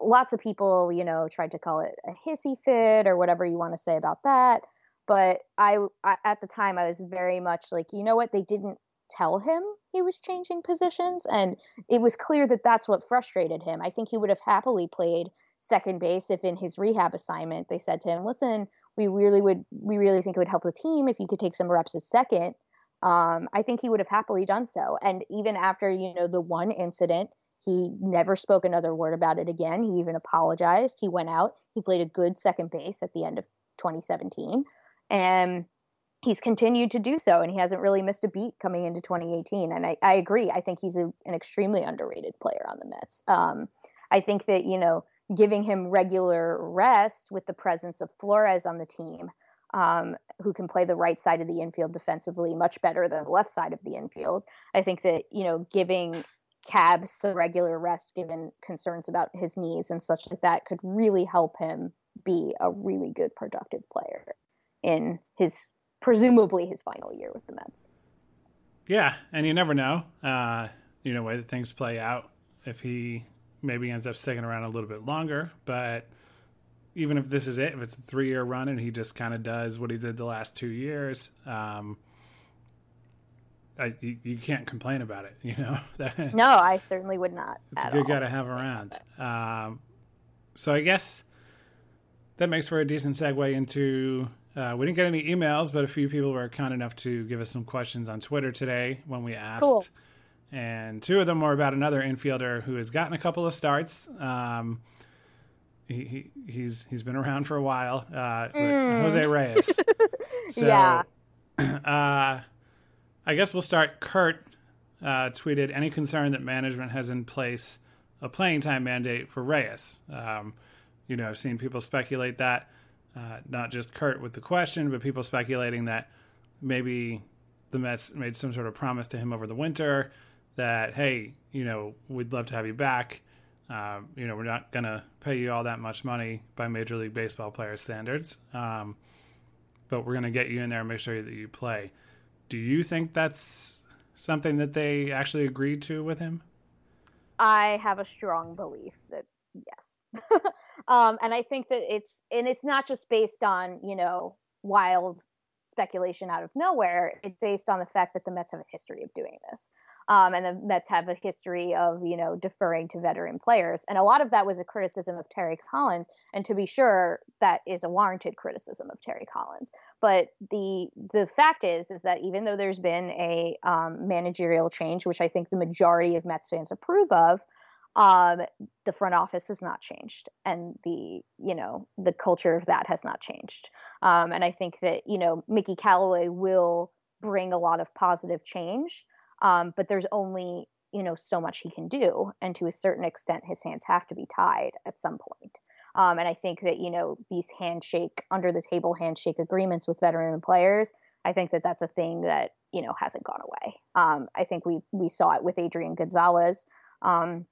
lots of people, you know, tried to call it a hissy fit or whatever you want to say about that but I, I, at the time i was very much like you know what they didn't tell him he was changing positions and it was clear that that's what frustrated him. I think he would have happily played second base if in his rehab assignment they said to him listen we really would we really think it would help the team if you could take some reps at second. Um, i think he would have happily done so. And even after you know the one incident he never spoke another word about it again. He even apologized. He went out. He played a good second base at the end of 2017 and he's continued to do so and he hasn't really missed a beat coming into 2018 and i, I agree i think he's a, an extremely underrated player on the mets. Um, i think that you know giving him regular rest with the presence of flores on the team um, who can play the right side of the infield defensively much better than the left side of the infield i think that you know giving cab some regular rest given concerns about his knees and such like that could really help him be a really good productive player in his presumably his final year with the Mets. Yeah, and you never know, uh, you know, way that things play out. If he maybe ends up sticking around a little bit longer, but even if this is it, if it's a three-year run and he just kind of does what he did the last two years, um, I, you, you, can't complain about it. You know. no, I certainly would not. It's a good all. guy to have around. Um, so I guess that makes for a decent segue into uh, we didn't get any emails, but a few people were kind enough to give us some questions on Twitter today when we asked. Cool. And two of them were about another infielder who has gotten a couple of starts. Um, he, he, he's he's been around for a while. Uh, Mm. Jose Reyes. so, Yeah. Uh, I guess we'll start. Kurt uh, tweeted any concern that management has in place a playing time mandate for Reyes. Um, you know, I've seen people speculate that. Uh, not just Kurt with the question, but people speculating that maybe the Mets made some sort of promise to him over the winter that, hey, you know, we'd love to have you back. Uh, you know, we're not going to pay you all that much money by Major League Baseball player standards, um, but we're going to get you in there and make sure that you play. Do you think that's something that they actually agreed to with him? I have a strong belief that yes. um, and I think that it's and it's not just based on you know wild speculation out of nowhere. It's based on the fact that the Mets have a history of doing this, um, and the Mets have a history of you know deferring to veteran players, and a lot of that was a criticism of Terry Collins. And to be sure, that is a warranted criticism of Terry Collins. But the the fact is is that even though there's been a um, managerial change, which I think the majority of Mets fans approve of um, the front office has not changed and the you know the culture of that has not changed. Um, and i think that you know mickey callaway will bring a lot of positive change um, but there's only you know so much he can do. And to a certain extent his hands have to be tied at some point. Um, and i think that you know these handshake under the table handshake agreements with veteran players i think that that's a thing that you know hasn't gone away. Um, i think we we saw it with adrian gonzalez. Um,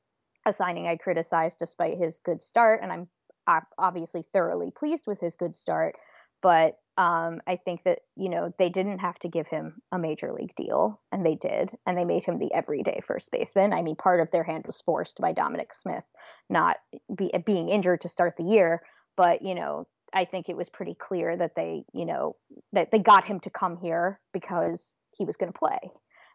a signing I criticized despite his good start, and I'm obviously thoroughly pleased with his good start. But um, I think that you know they didn't have to give him a major league deal, and they did, and they made him the everyday first baseman. I mean, part of their hand was forced by Dominic Smith not be, being injured to start the year, but you know I think it was pretty clear that they, you know, that they got him to come here because he was going to play.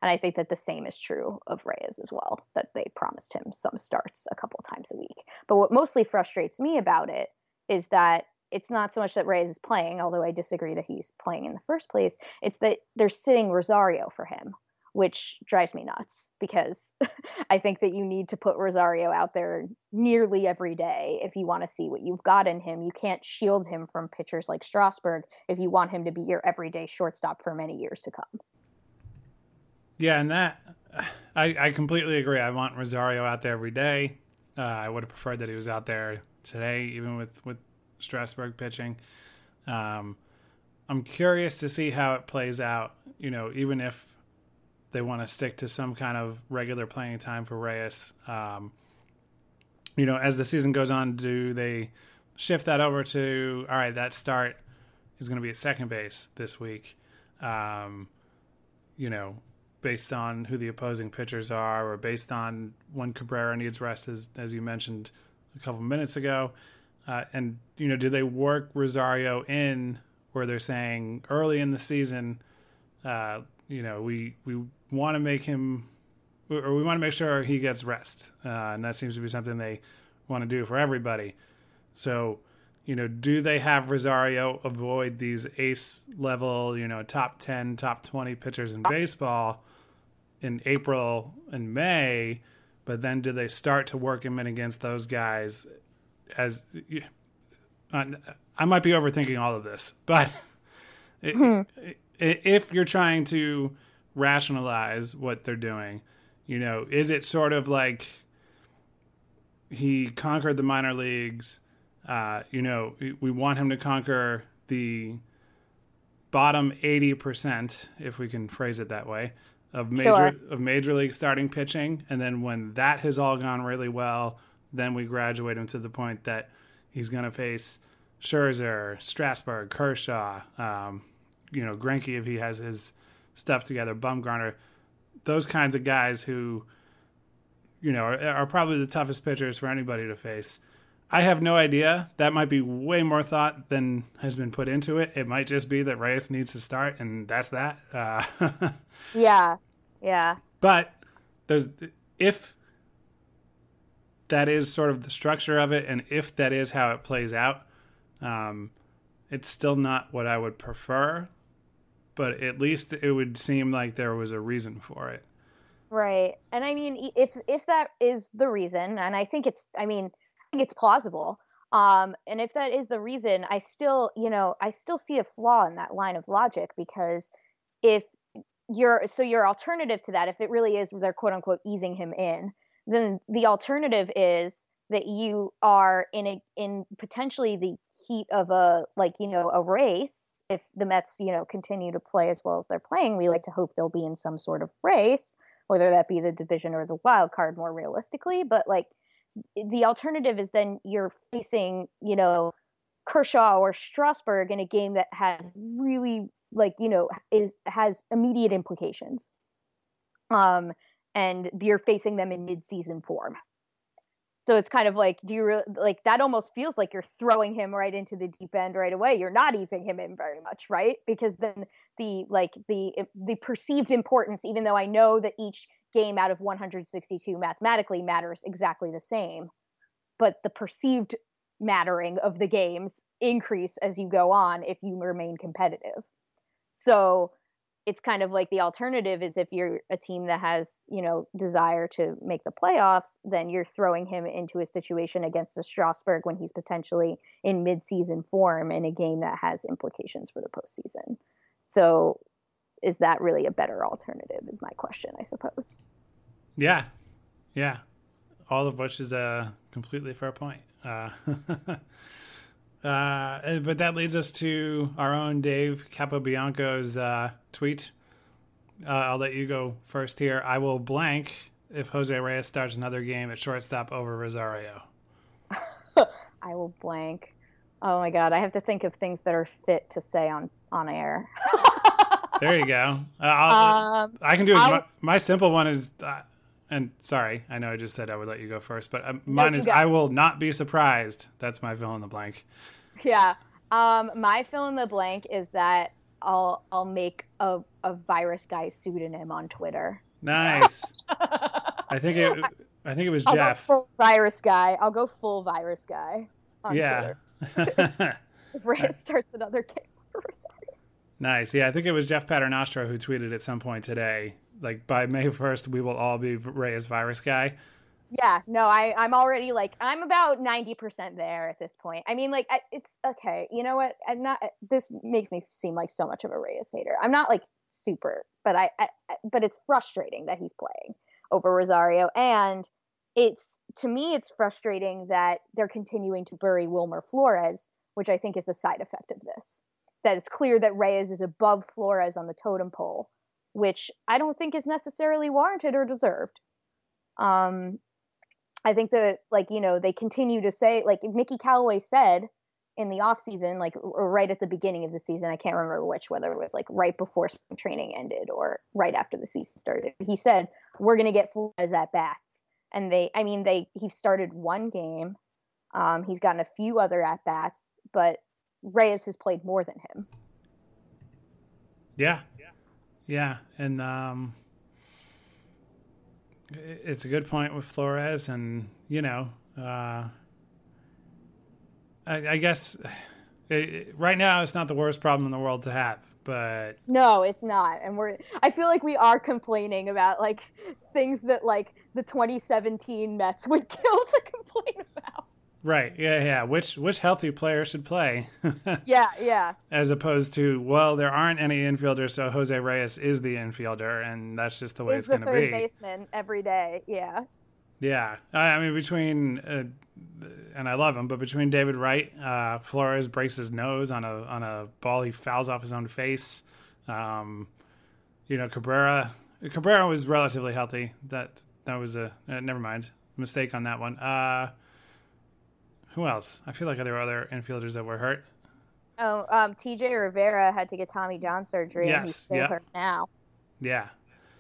And I think that the same is true of Reyes as well, that they promised him some starts a couple times a week. But what mostly frustrates me about it is that it's not so much that Reyes is playing, although I disagree that he's playing in the first place. It's that they're sitting Rosario for him, which drives me nuts because I think that you need to put Rosario out there nearly every day if you want to see what you've got in him. You can't shield him from pitchers like Strasburg if you want him to be your everyday shortstop for many years to come. Yeah, and that I, I completely agree. I want Rosario out there every day. Uh, I would have preferred that he was out there today, even with with Strasburg pitching. Um, I'm curious to see how it plays out. You know, even if they want to stick to some kind of regular playing time for Reyes. Um, you know, as the season goes on, do they shift that over to all right? That start is going to be at second base this week. Um, you know, based on who the opposing pitchers are, or based on when Cabrera needs rest, as as you mentioned a couple minutes ago. Uh, and you know, do they work Rosario in where they're saying early in the season, uh, you know, we we want to make him, or we want to make sure he gets rest, uh, and that seems to be something they want to do for everybody. So, you know, do they have Rosario avoid these ace level, you know, top ten, top twenty pitchers in baseball? In April and May, but then do they start to work him in against those guys? As I might be overthinking all of this, but hmm. if you're trying to rationalize what they're doing, you know, is it sort of like he conquered the minor leagues? Uh, you know, we want him to conquer the bottom 80%, if we can phrase it that way, of major sure. of major league starting pitching, and then when that has all gone really well, then we graduate him to the point that he's going to face Scherzer, Strasburg, Kershaw, um, you know, Greinke if he has his stuff together, Bumgarner, those kinds of guys who, you know, are, are probably the toughest pitchers for anybody to face. I have no idea. That might be way more thought than has been put into it. It might just be that Reyes needs to start, and that's that. Uh, yeah, yeah. But there's if that is sort of the structure of it, and if that is how it plays out, um, it's still not what I would prefer. But at least it would seem like there was a reason for it. Right, and I mean, if if that is the reason, and I think it's, I mean, I think it's plausible. Um, and if that is the reason, I still, you know, I still see a flaw in that line of logic because if your so your alternative to that if it really is they're quote unquote easing him in then the alternative is that you are in a in potentially the heat of a like you know a race if the mets you know continue to play as well as they're playing we like to hope they'll be in some sort of race whether that be the division or the wild card more realistically but like the alternative is then you're facing you know kershaw or strasburg in a game that has really like you know is has immediate implications um and you're facing them in mid-season form. So it's kind of like do you like that almost feels like you're throwing him right into the deep end right away. You're not easing him in very much right? Because then the like the the perceived importance even though i know that each game out of 162 mathematically matters exactly the same but the perceived mattering of the games increase as you go on if you remain competitive so it's kind of like the alternative is if you're a team that has, you know, desire to make the playoffs, then you're throwing him into a situation against a Strasburg when he's potentially in midseason form in a game that has implications for the postseason. So is that really a better alternative is my question, I suppose. Yeah. Yeah. All of which is a completely fair point. Uh, Uh, but that leads us to our own Dave Capobianco's uh, tweet. Uh, I'll let you go first here. I will blank if Jose Reyes starts another game at shortstop over Rosario. I will blank. Oh my god, I have to think of things that are fit to say on on air. there you go. Uh, um, I can do it. My, my, simple one is, uh, and sorry, I know I just said I would let you go first, but um, mine no, is. I will not be surprised. That's my fill in the blank. Yeah. Um, my fill in the blank is that I'll I'll make a, a virus guy pseudonym on Twitter. Nice. I think it. I think it was I'll Jeff. Go full virus guy. I'll go full virus guy. On yeah. Twitter. If Reyes starts another game. nice. Yeah, I think it was Jeff Paternostro who tweeted at some point today. Like by May first, we will all be Reyes virus guy. Yeah, no, I I'm already like I'm about ninety percent there at this point. I mean, like it's okay. You know what? I'm not. This makes me seem like so much of a Reyes hater. I'm not like super, but I, I but it's frustrating that he's playing over Rosario, and it's to me it's frustrating that they're continuing to bury Wilmer Flores, which I think is a side effect of this. That it's clear that Reyes is above Flores on the totem pole, which I don't think is necessarily warranted or deserved. Um, I think that like you know they continue to say like Mickey Callaway said in the off season, like right at the beginning of the season, I can't remember which, whether it was like right before spring training ended or right after the season started. He said we're going to get Flores at bats, and they, I mean, they he started one game, um, he's gotten a few other at bats, but Reyes has played more than him. Yeah, yeah, and um, it's a good point with Flores, and you know, uh, I, I guess it, right now it's not the worst problem in the world to have, but no, it's not, and we're. I feel like we are complaining about like things that like the 2017 Mets would kill to complain about. Right. Yeah. Yeah. Which which healthy player should play? yeah. Yeah. As opposed to well, there aren't any infielders, so Jose Reyes is the infielder, and that's just the way is it's going to be. the Third baseman every day. Yeah. Yeah. I mean, between uh, and I love him, but between David Wright, uh, Flores breaks his nose on a on a ball he fouls off his own face. Um, you know, Cabrera. Cabrera was relatively healthy. That that was a uh, never mind mistake on that one. Who else? I feel like there were other infielders that were hurt. Oh, um, T.J. Rivera had to get Tommy John surgery, yes, and he's still yep. hurt now. Yeah,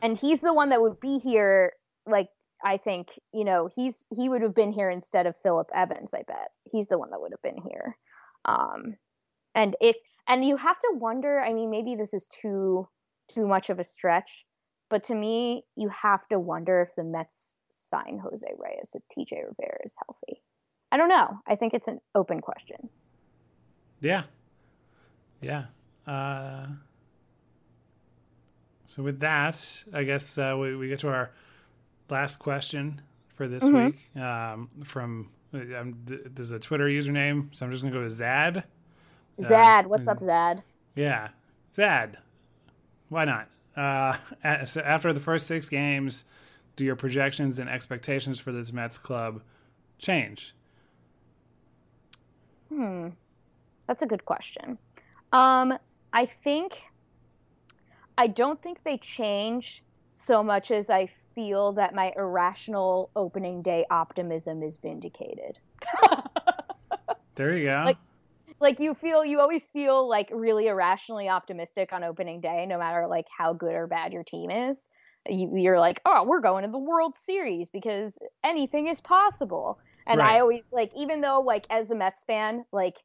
and he's the one that would be here. Like I think you know he's he would have been here instead of Phillip Evans. I bet he's the one that would have been here. Um, and if and you have to wonder. I mean, maybe this is too too much of a stretch, but to me, you have to wonder if the Mets sign Jose Reyes if T.J. Rivera is healthy. I don't know. I think it's an open question. Yeah. Yeah. Uh, so with that, I guess uh, we, we get to our last question for this Mhm. week um, from um, th- there's a Twitter username, so I'm just gonna go Zad. Zad, what's up, Zad? Yeah, Zad. Why not? Uh, so after the first six games, do your projections and expectations for this Mets club change? Hmm. That's a good question. Um, I think I don't think they change so much as I feel that my irrational opening day optimism is vindicated. There you go. Like- like you feel you always feel like really irrationally optimistic on opening day no matter like how good or bad your team is you, you're like oh we're going to the world series because anything is possible and Right. i always like even though like as a mets fan like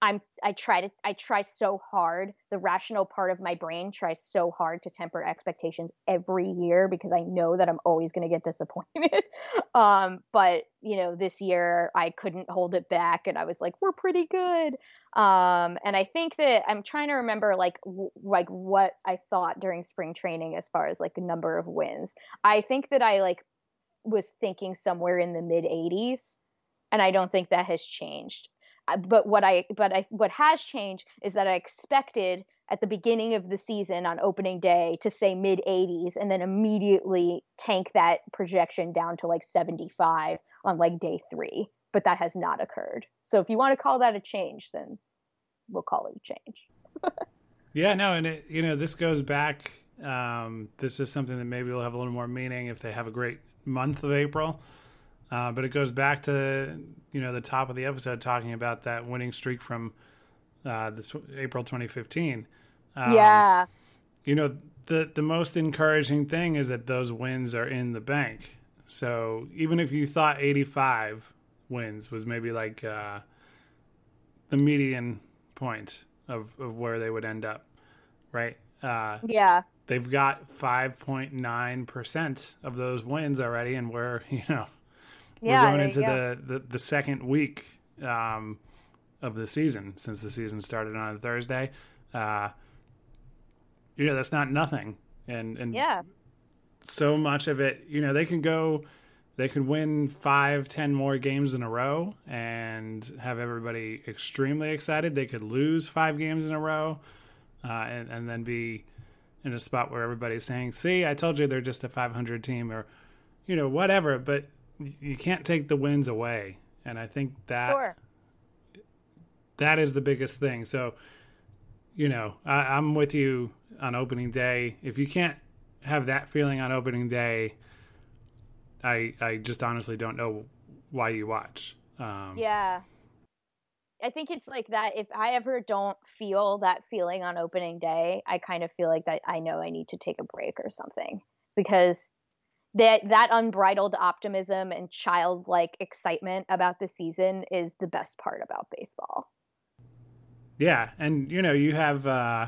i'm i try to i try so hard the rational part of my brain tries so hard to temper expectations every year because i know that i'm always going to get disappointed. Um but you know this year i couldn't hold it back and i was like we're pretty good. Um and i think that i'm trying to remember like w- like what i thought during spring training as far as like the number of wins. I think that i like was thinking somewhere in the mid 80s and i don't think that has changed Uh, but what i but i what has changed is that i expected at the beginning of the season on opening day to say mid 80s and then immediately tank that projection down to like 75 on like day 3 but that has not occurred so if you want to call that a change then we'll call it a change Yeah, no, and it, you know this goes back. Um, this is something that maybe will have a little more meaning if they have a great month of April. Uh, but it goes back to you know the top of the episode talking about that winning streak from uh, the April 2015. Um, yeah you know the the most encouraging thing is that those wins are in the bank. So even if you thought 85 wins was maybe like uh, the median point of, of where they would end up, right? Uh, yeah. They've got 5.9% of those wins already, and we're, you know, Yeah, we're going into go. the, the, the second week um, of the season since the season started on Thursday. Uh, you know, that's not nothing. And, and Yeah. so much of it, you know, they can go, they could win five, ten more games in a row and have everybody extremely excited. They could lose five games in a row uh, and, and then be in a spot where everybody's saying, see, I told you they're just a 500 team or, you know, whatever. But you can't take the wins away. And I think that Sure. that is the biggest thing. So, you know, I, I'm with you on opening day. If you can't have that feeling on opening day, I I just honestly don't know why you watch. Um, Yeah. I think it's like that. If I ever don't feel that feeling on opening day, I kind of feel like that I know I need to take a break or something because that that unbridled optimism and childlike excitement about the season is the best part about baseball. Yeah, and you know, you have uh,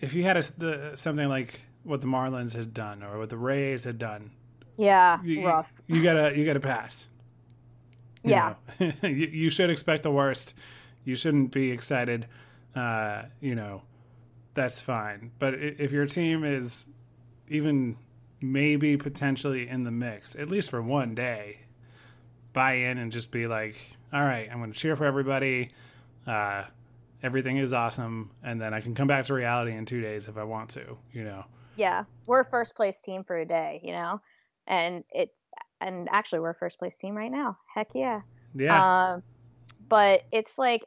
if you had a, the, something like what the Marlins had done or what the Rays had done, Yeah, you, rough. You gotta you gotta pass. You Yeah. you, you should expect the worst. You shouldn't be excited. Uh, you know, that's fine. But if your team is even maybe potentially in the mix, at least for one day, buy in and just be like, all right, I'm going to cheer for everybody. Uh, everything is awesome. And then I can come back to reality in two days if I want to, you know? Yeah, we're first place team for a day, you know, and it's and actually we're first place team right now. Heck yeah. Yeah. Um, but it's like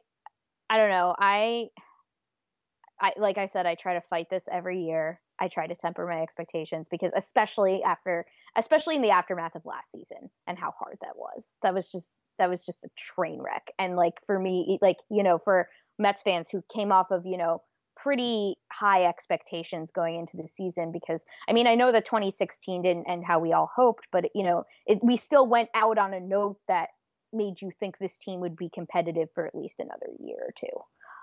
I don't know. I I like I said, I try to fight this every year. I try to temper my expectations because especially after especially in the aftermath of last season and how hard that was. That was just that was just a train wreck. And like for me, like, you know, for Mets fans who came off of, you know, pretty high expectations going into the season because I mean I know that 2016 didn't end how we all hoped, but you know it, we still went out on a note that made you think this team would be competitive for at least another year or two.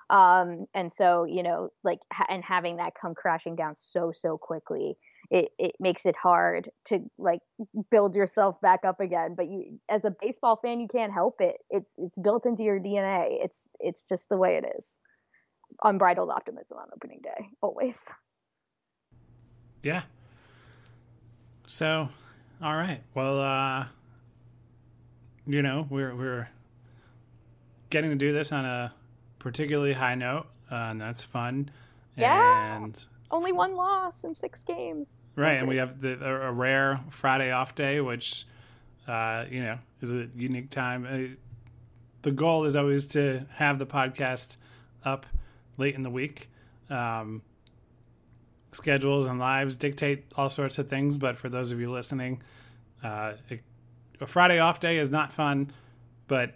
Um, and so you know like ha- and having that come crashing down so so quickly, it it makes it hard to like build yourself back up again. But you as a baseball fan, you can't help it. It's it's built into your DNA. It's it's just the way it is unbridled optimism on opening day always Yeah. So, all right. Well, uh, you know, we're we're getting to do this on a particularly high note, uh, and that's fun. Yeah. And only one loss in six games right, and we have the, a a rare Friday off day, which uh, you know is a unique time. Uh, the goal is always to have the podcast up late in the week. Um, schedules and lives dictate all sorts of things, but for those of you listening, uh, it, a Friday off day is not fun, but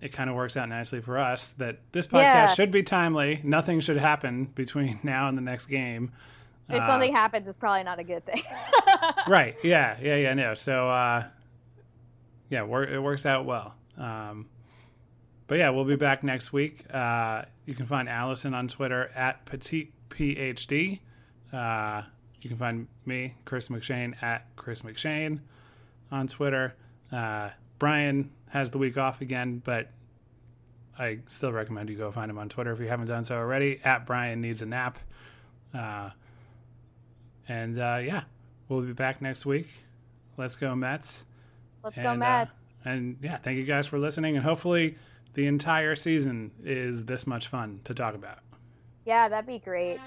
it kind of works out nicely for us that this podcast Yeah. should be timely. Nothing should happen between now and the next game. if Uh, something happens it's probably not a good thing. Right. Yeah. Yeah. Yeah. No so uh yeah it works out well. Um but yeah we'll be back next week. Uh you can find allison on twitter at petite phd uh you can find me chris mcshane at chris mcshane on twitter. Uh brian has the week off again but i still recommend you go find him on twitter if you haven't done so already at brian needs a nap uh and uh, yeah, we'll be back next week. Let's go Mets. let's And, go uh, mets and yeah, thank you guys for listening. And hopefully, the entire season is this much fun to talk about. yeah that'd be great